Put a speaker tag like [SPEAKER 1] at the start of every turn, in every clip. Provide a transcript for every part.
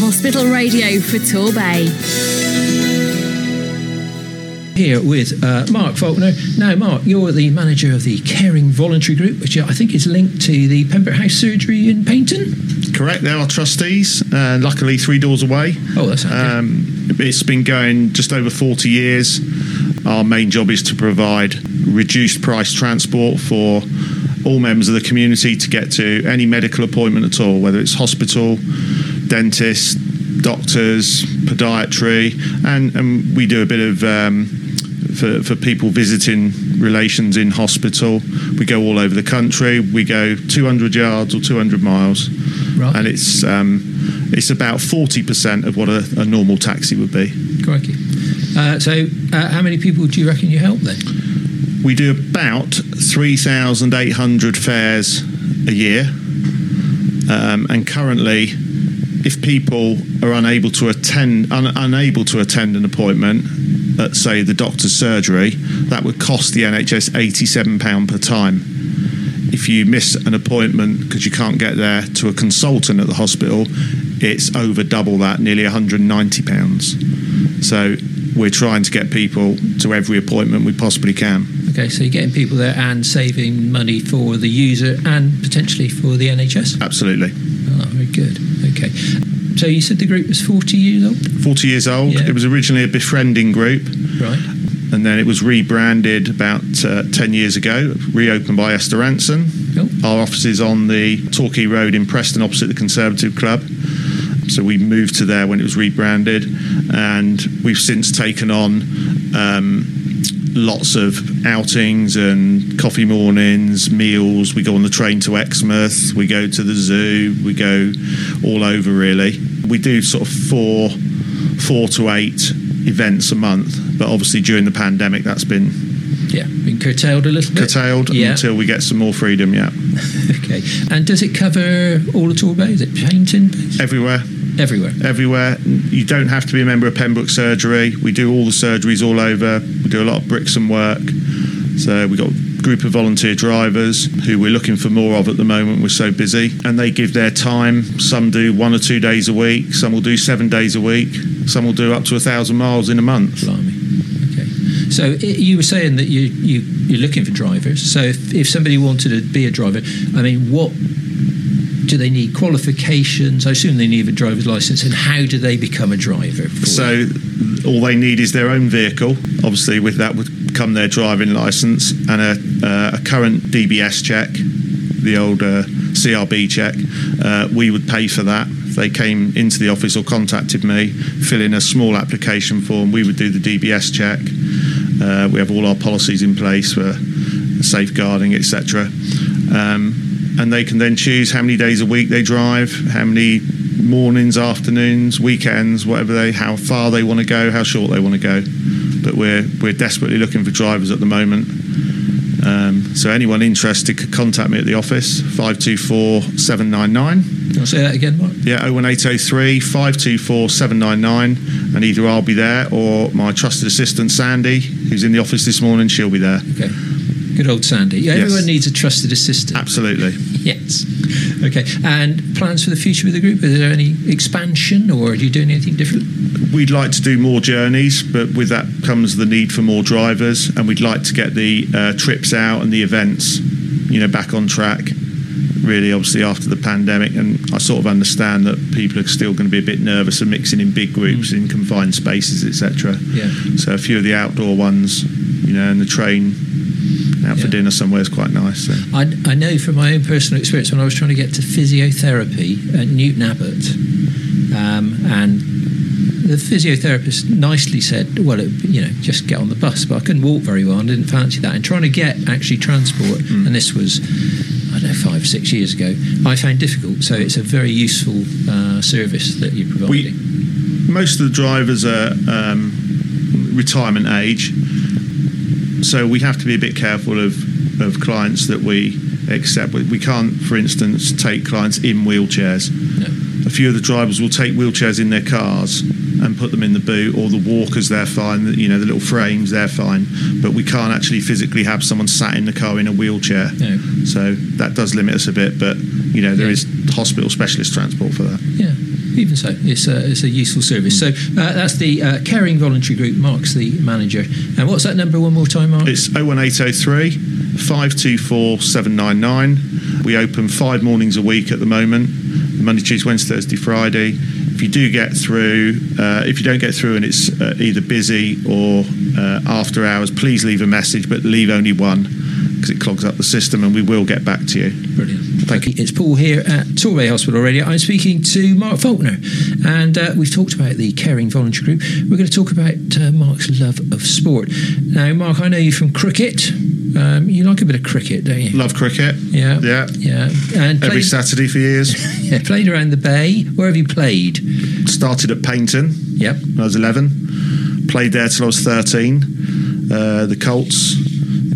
[SPEAKER 1] Hospital Radio for Torbay.
[SPEAKER 2] Here with uh, Mark Faulkner. Now, Mark, you're the manager of the Caring Voluntary Group, which I think is linked to the Pembroke House Surgery in Paignton.
[SPEAKER 3] Correct, they're our trustees, uh, luckily three doors away.
[SPEAKER 2] Oh, that's um,
[SPEAKER 3] It's been going just over 40 years. Our main job is to provide reduced price transport for all members of the community to get to any medical appointment at all, whether it's hospital, dentist, doctors, podiatry, and, and we do a bit of um, for, for people visiting relations in hospital. We go all over the country. We go 200 yards or 200 miles,
[SPEAKER 2] right.
[SPEAKER 3] and it's um, it's about 40% of what a, a normal taxi would be.
[SPEAKER 2] Crikey. Uh, so, uh, how many people do you reckon you help then?
[SPEAKER 3] We do about 3,800 fares a year, um, and currently, if people are unable to attend un- unable to attend an appointment at say the doctor's surgery, that would cost the NHS 87 pound per time. If you miss an appointment because you can't get there to a consultant at the hospital, it's over double that, nearly 190 pounds. So we're trying to get people to every appointment we possibly can.
[SPEAKER 2] Okay, so you're getting people there and saving money for the user and potentially for the NHS?
[SPEAKER 3] Absolutely.
[SPEAKER 2] Oh, good. Okay. So you said the group was 40 years old?
[SPEAKER 3] 40 years old.
[SPEAKER 2] Yeah.
[SPEAKER 3] It was originally a befriending group.
[SPEAKER 2] Right.
[SPEAKER 3] And then it was rebranded about uh, 10 years ago, reopened by Esther Rantzen.
[SPEAKER 2] Cool.
[SPEAKER 3] Our office is on the Torquay Road in Preston, opposite the Conservative Club. So we moved to there when it was rebranded, and we've since taken on um, lots of outings and coffee mornings, meals. We go on the train to Exmouth, we go to the zoo, we go all over really. We do sort of four, four to eight events a month, but obviously during the pandemic that's been
[SPEAKER 2] Yeah, been curtailed a little bit.
[SPEAKER 3] curtailed
[SPEAKER 2] Yeah.
[SPEAKER 3] until we get some more freedom. Yeah,
[SPEAKER 2] okay. And does it cover all of Torbay? Is it Paignton?
[SPEAKER 3] everywhere.
[SPEAKER 2] Everywhere.
[SPEAKER 3] everywhere. You don't have to be a member of Pembroke Surgery. We do all the surgeries all over. We do a lot of Brixham work. So we've got a group of volunteer drivers who we're looking for more of at the moment. We're so busy. And they give their time. Some do one or two days a week. Some will do seven days a week. Some will do up to a thousand miles in a month.
[SPEAKER 2] Blimey. So you were saying that you, you, you're looking for drivers. So if, if somebody wanted to be a driver, I mean, what do they need qualifications? I assume they need a driver's license. And how do they become a driver?
[SPEAKER 3] So all they need is their own vehicle. Obviously, with that would come their driving license and a, uh, a current DBS check, the old uh, CRB check. Uh, we would pay for that. If they came into the office or contacted me, fill in a small application form, we would do the DBS check. Uh, we have all our policies in place for safeguarding, etc. Um, and they can then choose how many days a week they drive, how many mornings, afternoons, weekends, whatever they, how far they want to go, how short they want to go. But we're we're desperately looking for drivers at the moment. Um, so anyone interested could contact me at the office five two four seven nine nine.
[SPEAKER 2] I'll say that again, Mark.
[SPEAKER 3] Yeah, 01803 524 799. And either I'll be there or my trusted assistant Sandy, who's in the office this morning, she'll be there.
[SPEAKER 2] Okay. Good old Sandy. Yeah,
[SPEAKER 3] Yes.
[SPEAKER 2] Everyone needs a trusted assistant.
[SPEAKER 3] Absolutely.
[SPEAKER 2] Yes. Okay. And plans for the future with the group? Is there any expansion or are you doing anything different?
[SPEAKER 3] We'd like to do more journeys, but with that comes the need for more drivers, and we'd like to get the uh, trips out and the events, you know, back on track. Really, obviously, after the pandemic, and I sort of understand that people are still going to be a bit nervous of mixing in big groups in confined spaces, etc.
[SPEAKER 2] Yeah.
[SPEAKER 3] So a few of the outdoor ones, you know, and the train out for dinner somewhere is quite nice. So.
[SPEAKER 2] I, I know from my own personal experience when I was trying to get to physiotherapy at Newton Abbot, um, and the physiotherapist nicely said, "Well, it, you know, just get on the bus." But I couldn't walk very well and didn't fancy that. And trying to get actually transport,
[SPEAKER 3] Hmm.
[SPEAKER 2] and this was, I don't know, five six years ago, I found difficult. So it's a very useful uh, service that you're providing.
[SPEAKER 3] most of the drivers are um, retirement age, so we have to be a bit careful of, of clients that we accept. We can't, for instance, take clients in wheelchairs.
[SPEAKER 2] No.
[SPEAKER 3] A few of the drivers will take wheelchairs in their cars and put them in the boot, or the walkers, they're fine. You know, the little frames, they're fine. But we can't actually physically have someone sat in the car in a wheelchair.
[SPEAKER 2] No.
[SPEAKER 3] So that does limit us a bit. But you know, there
[SPEAKER 2] Yeah.
[SPEAKER 3] is hospital specialist transport for that.
[SPEAKER 2] Yeah. Even so, it's a, it's a useful service. So uh, that's the uh, Caring Voluntary Group. Mark's the manager. And what's that number one more time, Mark?
[SPEAKER 3] It's 01803 524 799. We open five mornings a week at the moment Monday, Tuesday, Wednesday, Thursday, Friday. If you do get through, uh, if you don't get through and it's uh, either busy or uh, after hours, please leave a message, but leave only one because it clogs up the system and we will get back to you.
[SPEAKER 2] Brilliant. Thank you. It's Paul here at Torbay Hospital Radio. I'm speaking to Mark Faulkner, and uh, we've talked about the Caring Voluntary Group. We're going to talk about uh, Mark's love of sport. Now, Mark, I know you from cricket. Um, you like a bit of cricket, don't you?
[SPEAKER 3] Love cricket.
[SPEAKER 2] Yeah.
[SPEAKER 3] Yeah.
[SPEAKER 2] Yeah. And
[SPEAKER 3] Every
[SPEAKER 2] played,
[SPEAKER 3] Saturday for years.
[SPEAKER 2] yeah, played around the bay. Where have you played?
[SPEAKER 3] Started at Paignton
[SPEAKER 2] Yep.
[SPEAKER 3] when I was 11. Played there till I was 13. Uh, the Colts,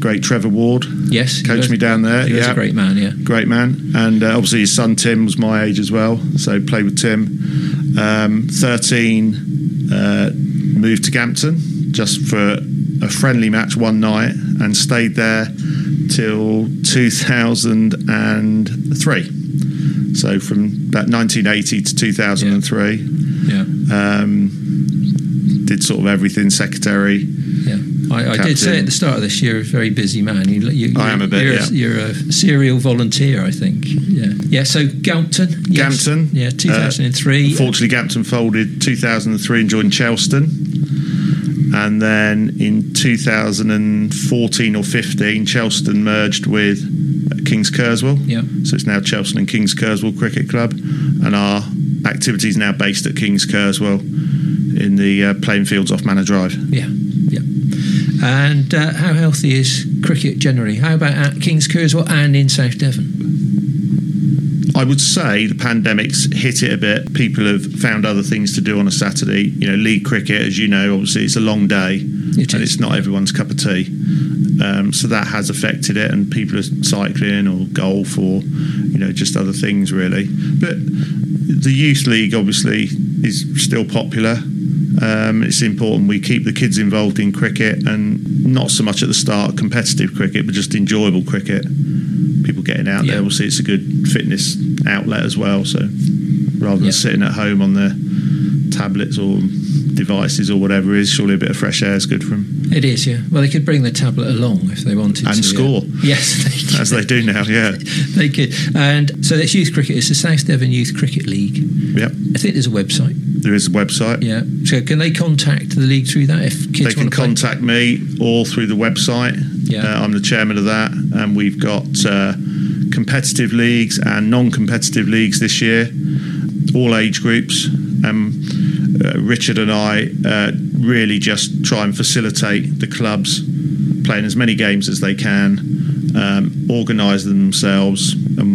[SPEAKER 3] great Trevor Ward,
[SPEAKER 2] Yes. he
[SPEAKER 3] coached
[SPEAKER 2] was-
[SPEAKER 3] me down there.
[SPEAKER 2] He was
[SPEAKER 3] yeah.
[SPEAKER 2] a great man, yeah.
[SPEAKER 3] great man. And uh, obviously his son Tim was my age as well, so played with Tim. Um, 13, uh, moved to Galmpton just for a friendly match one night and stayed there till 2003. So from about 1980 to 2003,
[SPEAKER 2] Yeah.
[SPEAKER 3] um, did sort of everything, secretary.
[SPEAKER 2] I, I did say at the start of this, you're a very busy man. You, you,
[SPEAKER 3] I am a bit,
[SPEAKER 2] You're,
[SPEAKER 3] yeah.
[SPEAKER 2] a, you're a serial volunteer, I think. Yeah. Yeah. So Galmpton. Yes.
[SPEAKER 3] Galmpton.
[SPEAKER 2] Yeah. 2003.
[SPEAKER 3] Unfortunately, Galmpton folded 2003 and joined Chelston. And then in 2014 or 15, Chelston merged with Kings Kerswell.
[SPEAKER 2] yeah.
[SPEAKER 3] So it's now Chelston and Kings Kerswell Cricket Club. And our activity is now based at Kings Kerswell in the uh, playing fields off Manor Drive.
[SPEAKER 2] Yeah. And uh, how healthy is cricket generally? How about at Kings Kerswell and in South Devon?
[SPEAKER 3] I would say the pandemic's hit it a bit. People have found other things to do on a Saturday. You know, league cricket, as you know, obviously it's a long day,
[SPEAKER 2] It
[SPEAKER 3] and it's not everyone's cup of tea. Um, so that has affected it, and people are cycling or golf or you know just other things really. But the youth league obviously is still popular. Um, it's important we keep the kids involved in cricket and not so much at the start competitive cricket, but just enjoyable cricket. People getting out
[SPEAKER 2] Yeah.
[SPEAKER 3] there. Obviously, it's a good fitness outlet as well. So rather than
[SPEAKER 2] Yeah.
[SPEAKER 3] sitting at home on their tablets or devices or whatever it is, surely a bit of fresh air is good for them.
[SPEAKER 2] It is, yeah. Well, they could bring the tablet along if they wanted
[SPEAKER 3] And
[SPEAKER 2] to.
[SPEAKER 3] And score.
[SPEAKER 2] Yeah. Yes, they could.
[SPEAKER 3] As they do now, yeah.
[SPEAKER 2] they could. And so that's youth cricket. It's the South Devon Youth Cricket League.
[SPEAKER 3] Yep.
[SPEAKER 2] I think there's a website.
[SPEAKER 3] There is a website.
[SPEAKER 2] Yeah. So can they contact the league through that if kids
[SPEAKER 3] They can
[SPEAKER 2] to play?
[SPEAKER 3] contact me or through the website.
[SPEAKER 2] Yeah.
[SPEAKER 3] Uh, I'm the chairman of that, and we've got uh, competitive leagues and non-competitive leagues this year, all age groups. Um, uh, Richard and I uh, really just try and facilitate the clubs playing as many games as they can, um, organise themselves, and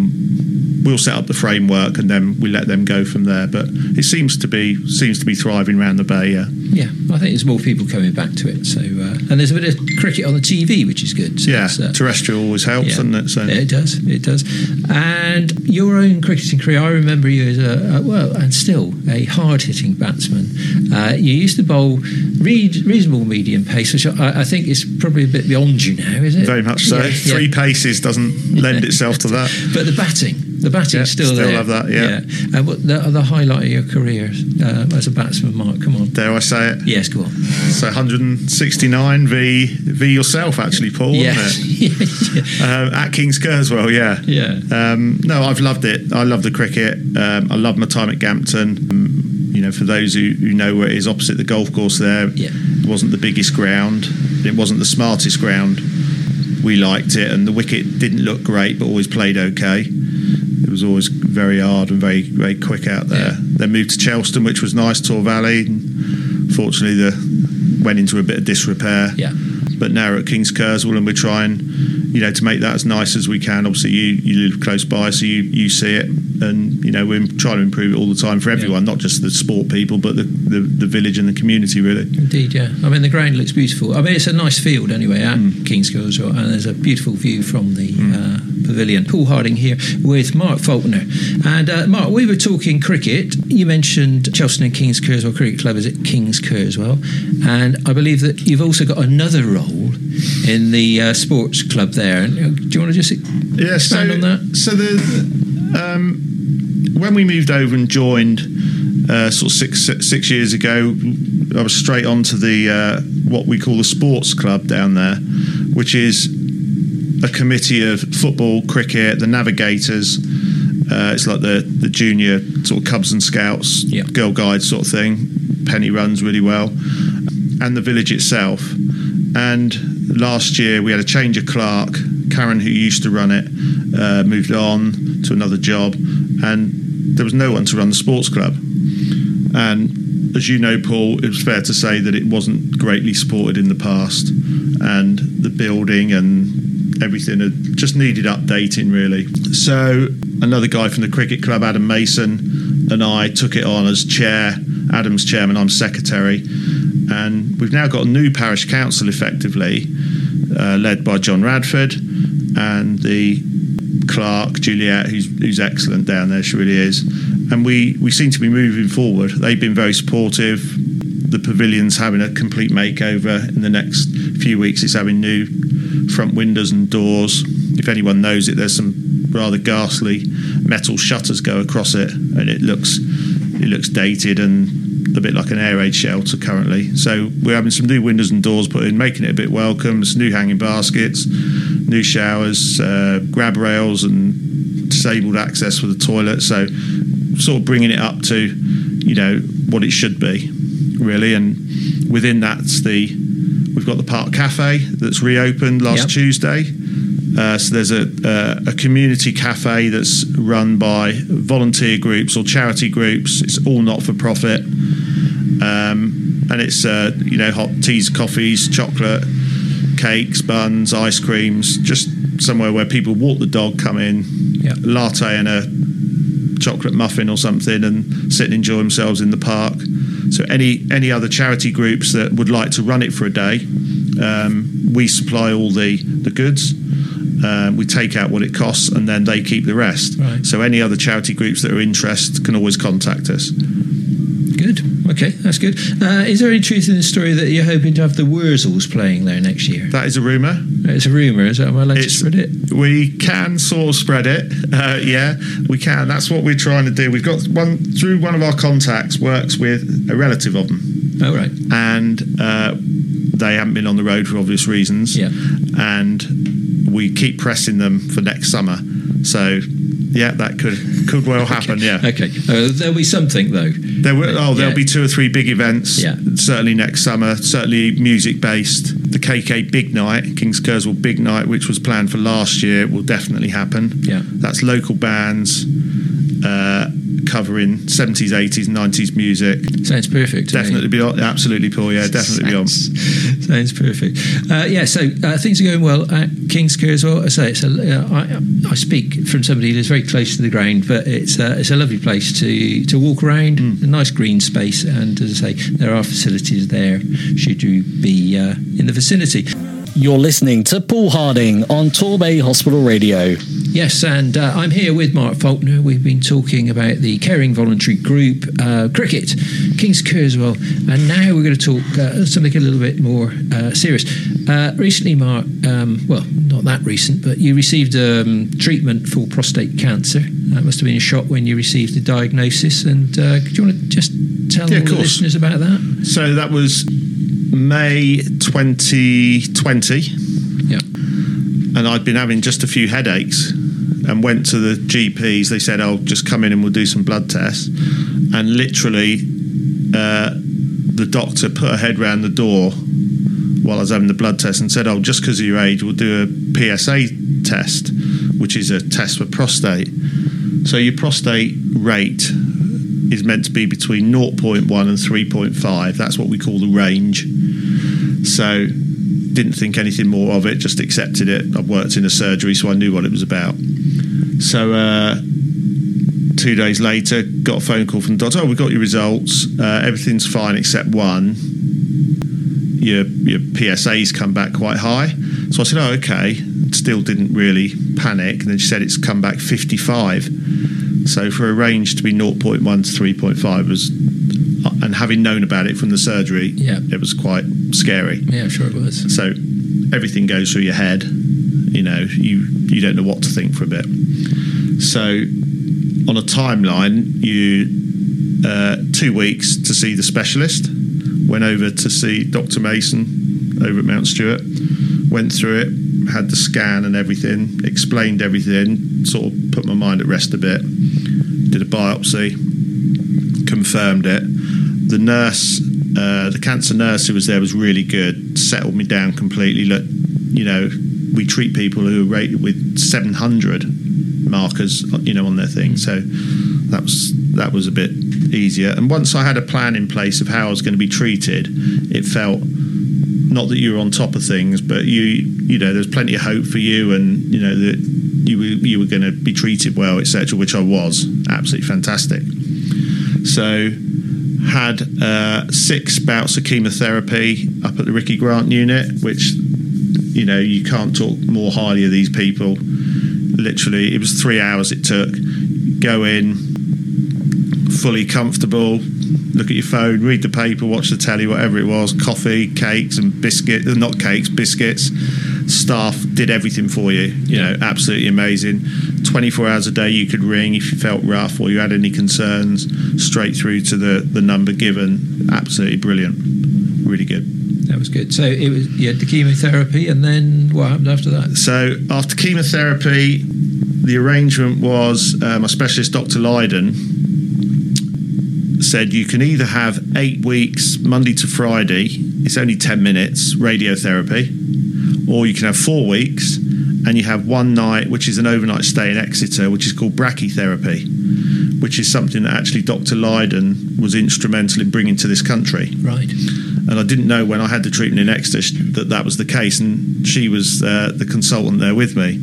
[SPEAKER 3] we'll set up the framework, and then we let them go from there. But it seems to be seems to be thriving around the bay. Yeah.
[SPEAKER 2] Yeah, I think there's more people coming back to it. So uh, and there's a bit of cricket on the TV, which is good. So
[SPEAKER 3] Yeah,
[SPEAKER 2] uh,
[SPEAKER 3] terrestrial always helps,
[SPEAKER 2] yeah.
[SPEAKER 3] doesn't it? So
[SPEAKER 2] It does, it does. And your own cricketing career, I remember you as a, a well, and still a hard-hitting batsman. Uh, you used to bowl re- reasonable medium pace, which I, I think is probably a bit beyond you now, is it?
[SPEAKER 3] very much so.
[SPEAKER 2] Yeah, yeah.
[SPEAKER 3] Three paces doesn't lend itself to that.
[SPEAKER 2] But the batting, the batting
[SPEAKER 3] Yeah,
[SPEAKER 2] still,
[SPEAKER 3] still
[SPEAKER 2] there.
[SPEAKER 3] love that, yeah.
[SPEAKER 2] And what the, the highlight of your career uh, as a batsman, Mark? Come on.
[SPEAKER 3] Dare I say it?
[SPEAKER 2] Yes, go on.
[SPEAKER 3] So 169 v v yourself, actually, Paul.
[SPEAKER 2] Yes.
[SPEAKER 3] Wasn't it? Um, at Kings Kerswell, yeah.
[SPEAKER 2] yeah.
[SPEAKER 3] Um, no, I've loved it. I love the cricket. Um, I love my time at Galmpton. Um, you know, for those who, who know where it is opposite the golf course there,
[SPEAKER 2] Yeah.
[SPEAKER 3] it wasn't the biggest ground. It wasn't the smartest ground. We liked it, and the wicket didn't look great, but always played okay. It was always very hard and very very quick out there.
[SPEAKER 2] Yeah.
[SPEAKER 3] Then moved to Chelston, which was nice, Tor Valley. Fortunately, the went into a bit of disrepair
[SPEAKER 2] Yeah.
[SPEAKER 3] but now we're at Kings Kerswell and we're trying, you know, to make that as nice as we can. Obviously, you, you live close by, so you, you see it, and you know we're trying to improve it all the time for everyone, not just the sport people, but the, the, the village and the community, really.
[SPEAKER 2] Indeed, yeah. I mean, the ground looks beautiful. I mean, it's a nice field anyway at
[SPEAKER 3] Mm.
[SPEAKER 2] King's Kerswell, and there's a beautiful view from the uh, pavilion. Paul Harding here with Mark Faulkner. And uh, Mark, we were talking cricket. You mentioned Chelston and King's Kerswell Cricket Club is at King's Kerswell, and I believe that you've also got another role in the uh, sports club there. And, uh, Do you want to just
[SPEAKER 3] Yeah, so
[SPEAKER 2] expand on that?
[SPEAKER 3] so the um, when we moved over and joined uh, sort of six six years ago, I was straight onto the uh, what we call the sports club down there, which is a committee of football, cricket, the navigators. Uh, it's like the the junior sort of Cubs and Scouts,
[SPEAKER 2] Yeah.
[SPEAKER 3] Girl Guides sort of thing. Penny runs really well, and the village itself. And last year we had a change of clerk. Karen, who used to run it, uh, moved on to another job, and there was no one to run the sports club. And as you know, Paul, it was fair to say that it wasn't greatly supported in the past, and the building and everything had just needed updating, really. So another guy from the cricket club, Adam Mason, and I took it on as chair. Adam's chairman, I'm secretary, and we've now got a new parish council, effectively, uh, led by John Radford, and the clerk, Juliet, who's, who's excellent down there. She really is. And we, we seem to be moving forward. They've been very supportive. The pavilion's having a complete makeover in the next few weeks. It's having new front windows and doors. If anyone knows it, there's some rather ghastly metal shutters go across it, and it looks it looks dated and a bit like an air raid shelter currently. So we're having some new windows and doors put in, making it a bit welcome. There's new hanging baskets, new showers, uh, grab rails, and disabled access for the toilet. So sort of bringing it up to you know what it should be, really. And within that's the we've got the park cafe that's reopened last
[SPEAKER 2] Yep.
[SPEAKER 3] Tuesday. Uh, so there's a, uh, a community cafe that's run by volunteer groups or charity groups. It's all not for profit, um, and it's uh, you know hot teas, coffees, chocolate, cakes, buns, ice creams. Just somewhere where people walk the dog, come in,
[SPEAKER 2] Yeah.
[SPEAKER 3] latte and a chocolate muffin or something, and sit and enjoy themselves in the park. So any any other charity groups that would like to run it for a day, um, we supply all the the goods. Um, we take out what it costs, and then they keep the rest.
[SPEAKER 2] Right.
[SPEAKER 3] So any other charity groups that are interested can always contact us.
[SPEAKER 2] Good. Okay, that's good. Uh, is there any truth in the story that you're hoping to have the Wurzels playing there next year?
[SPEAKER 3] That is a rumor.
[SPEAKER 2] It's a rumour. Is that am I allowed to spread it?
[SPEAKER 3] We can sort of spread it. Uh, yeah, we can. That's what we're trying to do. We've got one through one of our contacts works with a relative of them,
[SPEAKER 2] Oh right.
[SPEAKER 3] and uh, they haven't been on the road for obvious reasons.
[SPEAKER 2] Yeah.
[SPEAKER 3] and we keep pressing them for next summer. So yeah, that could could well happen. Yeah.
[SPEAKER 2] Okay. Uh, there'll be something though.
[SPEAKER 3] There will, oh, there'll
[SPEAKER 2] Yeah.
[SPEAKER 3] be two or three big events.
[SPEAKER 2] Yeah.
[SPEAKER 3] Certainly next summer. Certainly music based. The KK Big Night, Kings Kerswell Big Night, which was planned for last year, will definitely happen.
[SPEAKER 2] Yeah.
[SPEAKER 3] That's local bands uh, covering 70s, 80s, 90s music.
[SPEAKER 2] Sounds perfect. to me.
[SPEAKER 3] Definitely be. Absolutely, Paul. Yeah, definitely be on.
[SPEAKER 2] Sounds, sounds perfect. Uh, yeah, so uh, things are going well at Kings Kerswell. I say it's a, uh, I, I speak from somebody who's very close to the ground, but it's uh, it's a lovely place to to walk around.
[SPEAKER 3] Mm.
[SPEAKER 2] A nice green space, and as I say, there are facilities there. Should you be uh, in the vicinity?
[SPEAKER 4] You're listening to Paul Harding on Torbay Hospital Radio.
[SPEAKER 2] Yes, and uh, I'm here with Mark Faulkner. We've been talking about the Caring Voluntary Group, uh, cricket, Kings Kerswell, and now we're going to talk uh, something a little bit more uh, serious. Uh, recently, Mark, um, well, not that recent, but you received um, treatment for prostate cancer. That must have been a shock when you received the diagnosis. And uh, do you want to just tell
[SPEAKER 3] Yeah,
[SPEAKER 2] the listeners about that?
[SPEAKER 3] So that was May 2020.
[SPEAKER 2] Yeah.
[SPEAKER 3] and I'd been having just a few headaches and went to the GPs. They said, "Oh, just come in and we'll do some blood tests." And literally, uh, the doctor put her head round the door while I was having the blood test and said, "Oh, just because of your age, we'll do a PSA test, which is a test for prostate." So your prostate rate is meant to be between 0.1 and 3.5. That's what we call the range. So didn't think anything more of it, just accepted it. I've worked in a surgery, so I knew what it was about. So uh, two days later, got a phone call from the doctor. Oh, we got your results. Uh, everything's fine except one. Your your PSA's come back quite high. So I said, oh, okay. Still didn't really panic. And then she said it's come back 55. So for a range to be 0.1 to 3.5 was, and having known about it from the surgery,
[SPEAKER 2] Yeah.
[SPEAKER 3] it was quite scary.
[SPEAKER 2] Yeah, I'm sure it was.
[SPEAKER 3] So everything goes through your head. You know, you you don't know what to think for a bit. So on a timeline, you uh, two weeks to see the specialist. Went over to see Dr. Mason over at Mount Stuart. Went through it, had the scan and everything, explained everything, sort of put my mind at rest a bit. Did a biopsy, confirmed it. The nurse, uh, the cancer nurse who was there was really good, settled me down completely. Look, you know, we treat people who are rated with 700 markers, you know, on their thing. So that was that was a bit easier. And once I had a plan in place of how I was going to be treated, it felt not that you were on top of things, but you you know there's plenty of hope for you, and you know that you were you were going to be treated well, etc. Which I was absolutely fantastic. So had uh, six bouts of chemotherapy up at the Ricky Grant unit, which you know you can't talk more highly of these people. Literally, it was three hours it took. Go in, fully comfortable, look at your phone, read the paper, watch the telly, whatever it was, coffee, cakes, and biscuits, uh, not cakes, biscuits. Staff did everything for you, you know, absolutely amazing. 24 hours a day you could ring if you felt rough or you had any concerns, straight through to the, the number given. Absolutely brilliant. Really good.
[SPEAKER 2] Was good. So it was you had the chemotherapy, and then what happened after that?
[SPEAKER 3] So after chemotherapy, the arrangement was uh, my specialist, Dr. Lydon, said you can either have eight weeks, Monday to Friday, it's only 10 minutes, radiotherapy, or you can have four weeks and you have one night, which is an overnight stay in Exeter, which is called brachytherapy, which is something that actually Dr. Lydon was instrumental in bringing to this country.
[SPEAKER 2] Right.
[SPEAKER 3] And I didn't know when I had the treatment in Exeter that that was the case, and she was uh, the consultant there with me,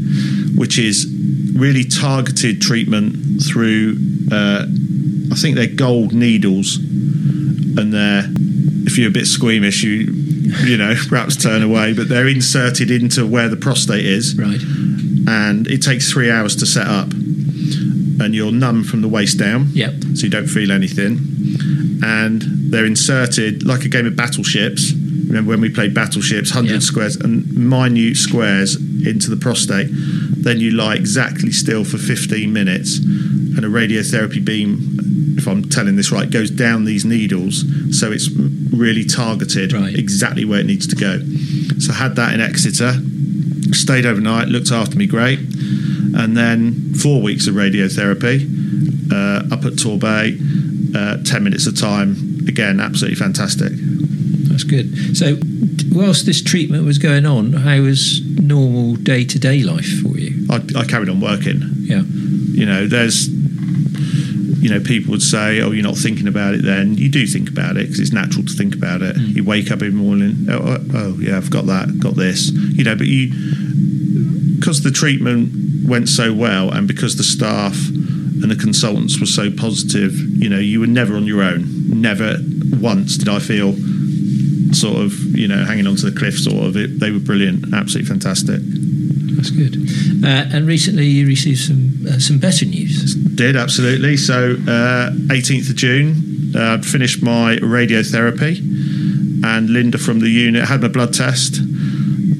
[SPEAKER 3] which is really targeted treatment through. Uh, I think they're gold needles, and they're if you're a bit squeamish, you you know perhaps turn away, but they're inserted into where the prostate is,
[SPEAKER 2] Right.
[SPEAKER 3] and it takes three hours to set up, and you're numb from the waist down,
[SPEAKER 2] Yep.
[SPEAKER 3] so you don't feel anything, and they're inserted like a game of battleships. Remember when we played battleships, hundred
[SPEAKER 2] Yeah.
[SPEAKER 3] squares and minute squares into the prostate. Then you lie exactly still for 15 minutes, and a radiotherapy beam, if I'm telling this right, goes down these needles, so it's really targeted
[SPEAKER 2] Right.
[SPEAKER 3] exactly where it needs to go. So I had that in Exeter, stayed overnight, looked after me great, and then four weeks of radiotherapy uh, up at Torbay, uh, 10 minutes of time. Again, absolutely fantastic.
[SPEAKER 2] That's good. So, whilst this treatment was going on, how was normal day to day life for you?
[SPEAKER 3] I, I carried on working.
[SPEAKER 2] Yeah.
[SPEAKER 3] You know, there's, you know, people would say, "Oh, you're not thinking about it." Then you do think about it because it's natural to think about it. Mm. You wake up every morning, oh, oh, oh, yeah, I've got that, got this. You know, but you, because the treatment went so well, and because the staff and the consultants were so positive, you know, you were never on your own. Never once did I feel sort of, you know, hanging onto the cliff. Sort of. It, they were brilliant, absolutely fantastic.
[SPEAKER 2] That's good. Uh, and recently you received some uh, some better news.
[SPEAKER 3] Did absolutely. So, uh, 18th of June, uh, I'd finished my radiotherapy, and Linda from the unit had my blood test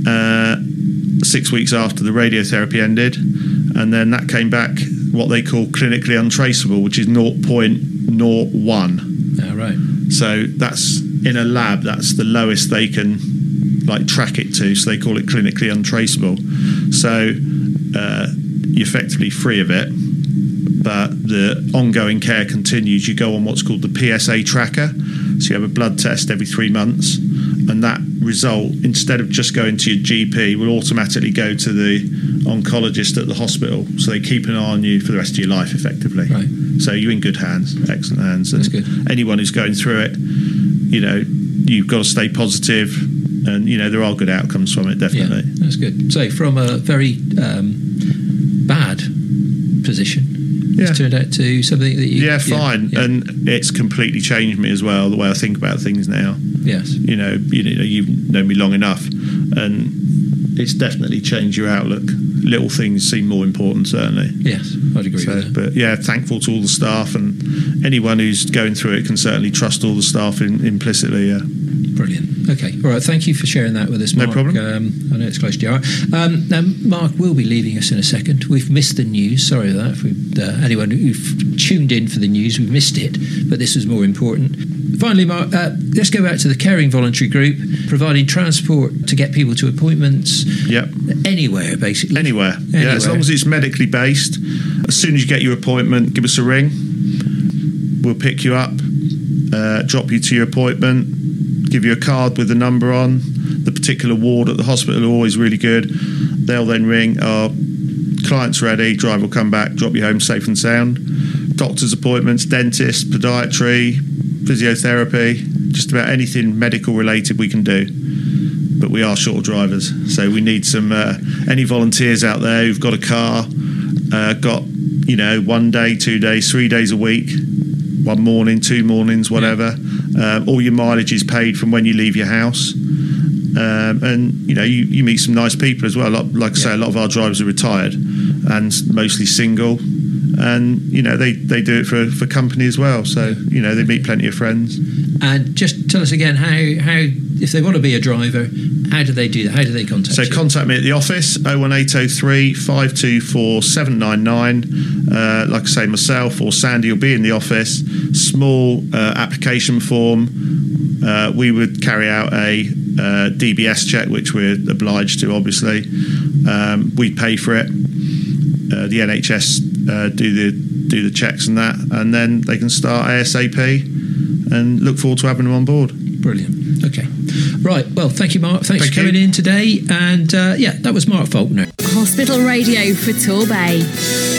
[SPEAKER 3] uh, six weeks after the radiotherapy ended, and then that came back what they call clinically untraceable, which is 0.01.
[SPEAKER 2] Right.
[SPEAKER 3] So that's in a lab. That's the lowest they can like track it to. So they call it clinically untraceable. So uh, you're effectively free of it, but the ongoing care continues. You go on what's called the PSA tracker. So you have a blood test every three months, and that result, instead of just going to your GP, will automatically go to the oncologist at the hospital. So they keep an eye on you for the rest of your life, effectively.
[SPEAKER 2] Right.
[SPEAKER 3] So you're in good hands, excellent hands. And
[SPEAKER 2] That's good.
[SPEAKER 3] anyone who's going through it, you know, you've got to stay positive, and you know there are good outcomes from it,
[SPEAKER 2] Yeah,
[SPEAKER 3] definitely.
[SPEAKER 2] that's good. So, from a very um, bad position,
[SPEAKER 3] Yeah.
[SPEAKER 2] it's turned out to something that you.
[SPEAKER 3] Yeah, fine,
[SPEAKER 2] yeah.
[SPEAKER 3] and it's completely changed me as well. The way I think about things now.
[SPEAKER 2] Yes.
[SPEAKER 3] You know, you know, you've known me long enough, and it's definitely changed your outlook. little things seem more important, certainly.
[SPEAKER 2] Yes, I'd agree
[SPEAKER 3] So,
[SPEAKER 2] with that.
[SPEAKER 3] but yeah, thankful to all the staff and anyone who's going through it can certainly trust all the staff in, implicitly. Yeah.
[SPEAKER 2] Brilliant. Okay. All right. Thank you for sharing that with us, Mark.
[SPEAKER 3] No problem.
[SPEAKER 2] Um, I know it's close to your. Um, now, Mark will be leaving us in a second. We've missed the news. Sorry for that. If we, uh, anyone who've tuned in for the news, we've missed it, but this was more important. Finally, Mark, uh, let's go back to the Caring Voluntary Group, providing transport to get people to appointments
[SPEAKER 3] Yep.
[SPEAKER 2] anywhere, basically.
[SPEAKER 3] Anywhere. Yeah, as long as it's medically based. As soon as you get your appointment, give us a ring. We'll pick you up, uh, drop you to your appointment, give you a card with the number on. The particular ward at the hospital are always really good. They'll then ring, our client's ready, driver will come back, drop you home safe and sound. Doctor's appointments, dentist, podiatry, physiotherapy, just about anything medical related we can do but we are short of drivers. So we need some uh, any volunteers out there who've got a car, uh, got you know one day, two days, three days a week, one morning, two mornings, whatever. Um, all your mileage is paid from when you leave your house. Um, and you know you, you meet some nice people as well. Like, like I say, a lot of our drivers are retired and mostly single, and you know they, they do it for, for company as well. So you know they meet plenty of friends.
[SPEAKER 2] And just tell us again how, how if they want to be a driver, how do they do that? How do they contact
[SPEAKER 3] So
[SPEAKER 2] you?
[SPEAKER 3] contact me at the office 01803 524 799. Uh, like I say, myself or Sandy will be in the office. Small uh, application form. Uh, we would carry out a uh, DBS check, which we're obliged to, obviously. Um, we pay for it. Uh, the NHS uh, do the do the checks and that, and then they can start ASAP. And look forward to having them on board.
[SPEAKER 2] Brilliant. Okay. Right. Well, thank you, Mark. Thanks
[SPEAKER 3] Thank
[SPEAKER 2] for coming
[SPEAKER 3] you.
[SPEAKER 2] in today. And uh, yeah, that was Mark Faulkner.
[SPEAKER 1] Hospital Radio for Torbay.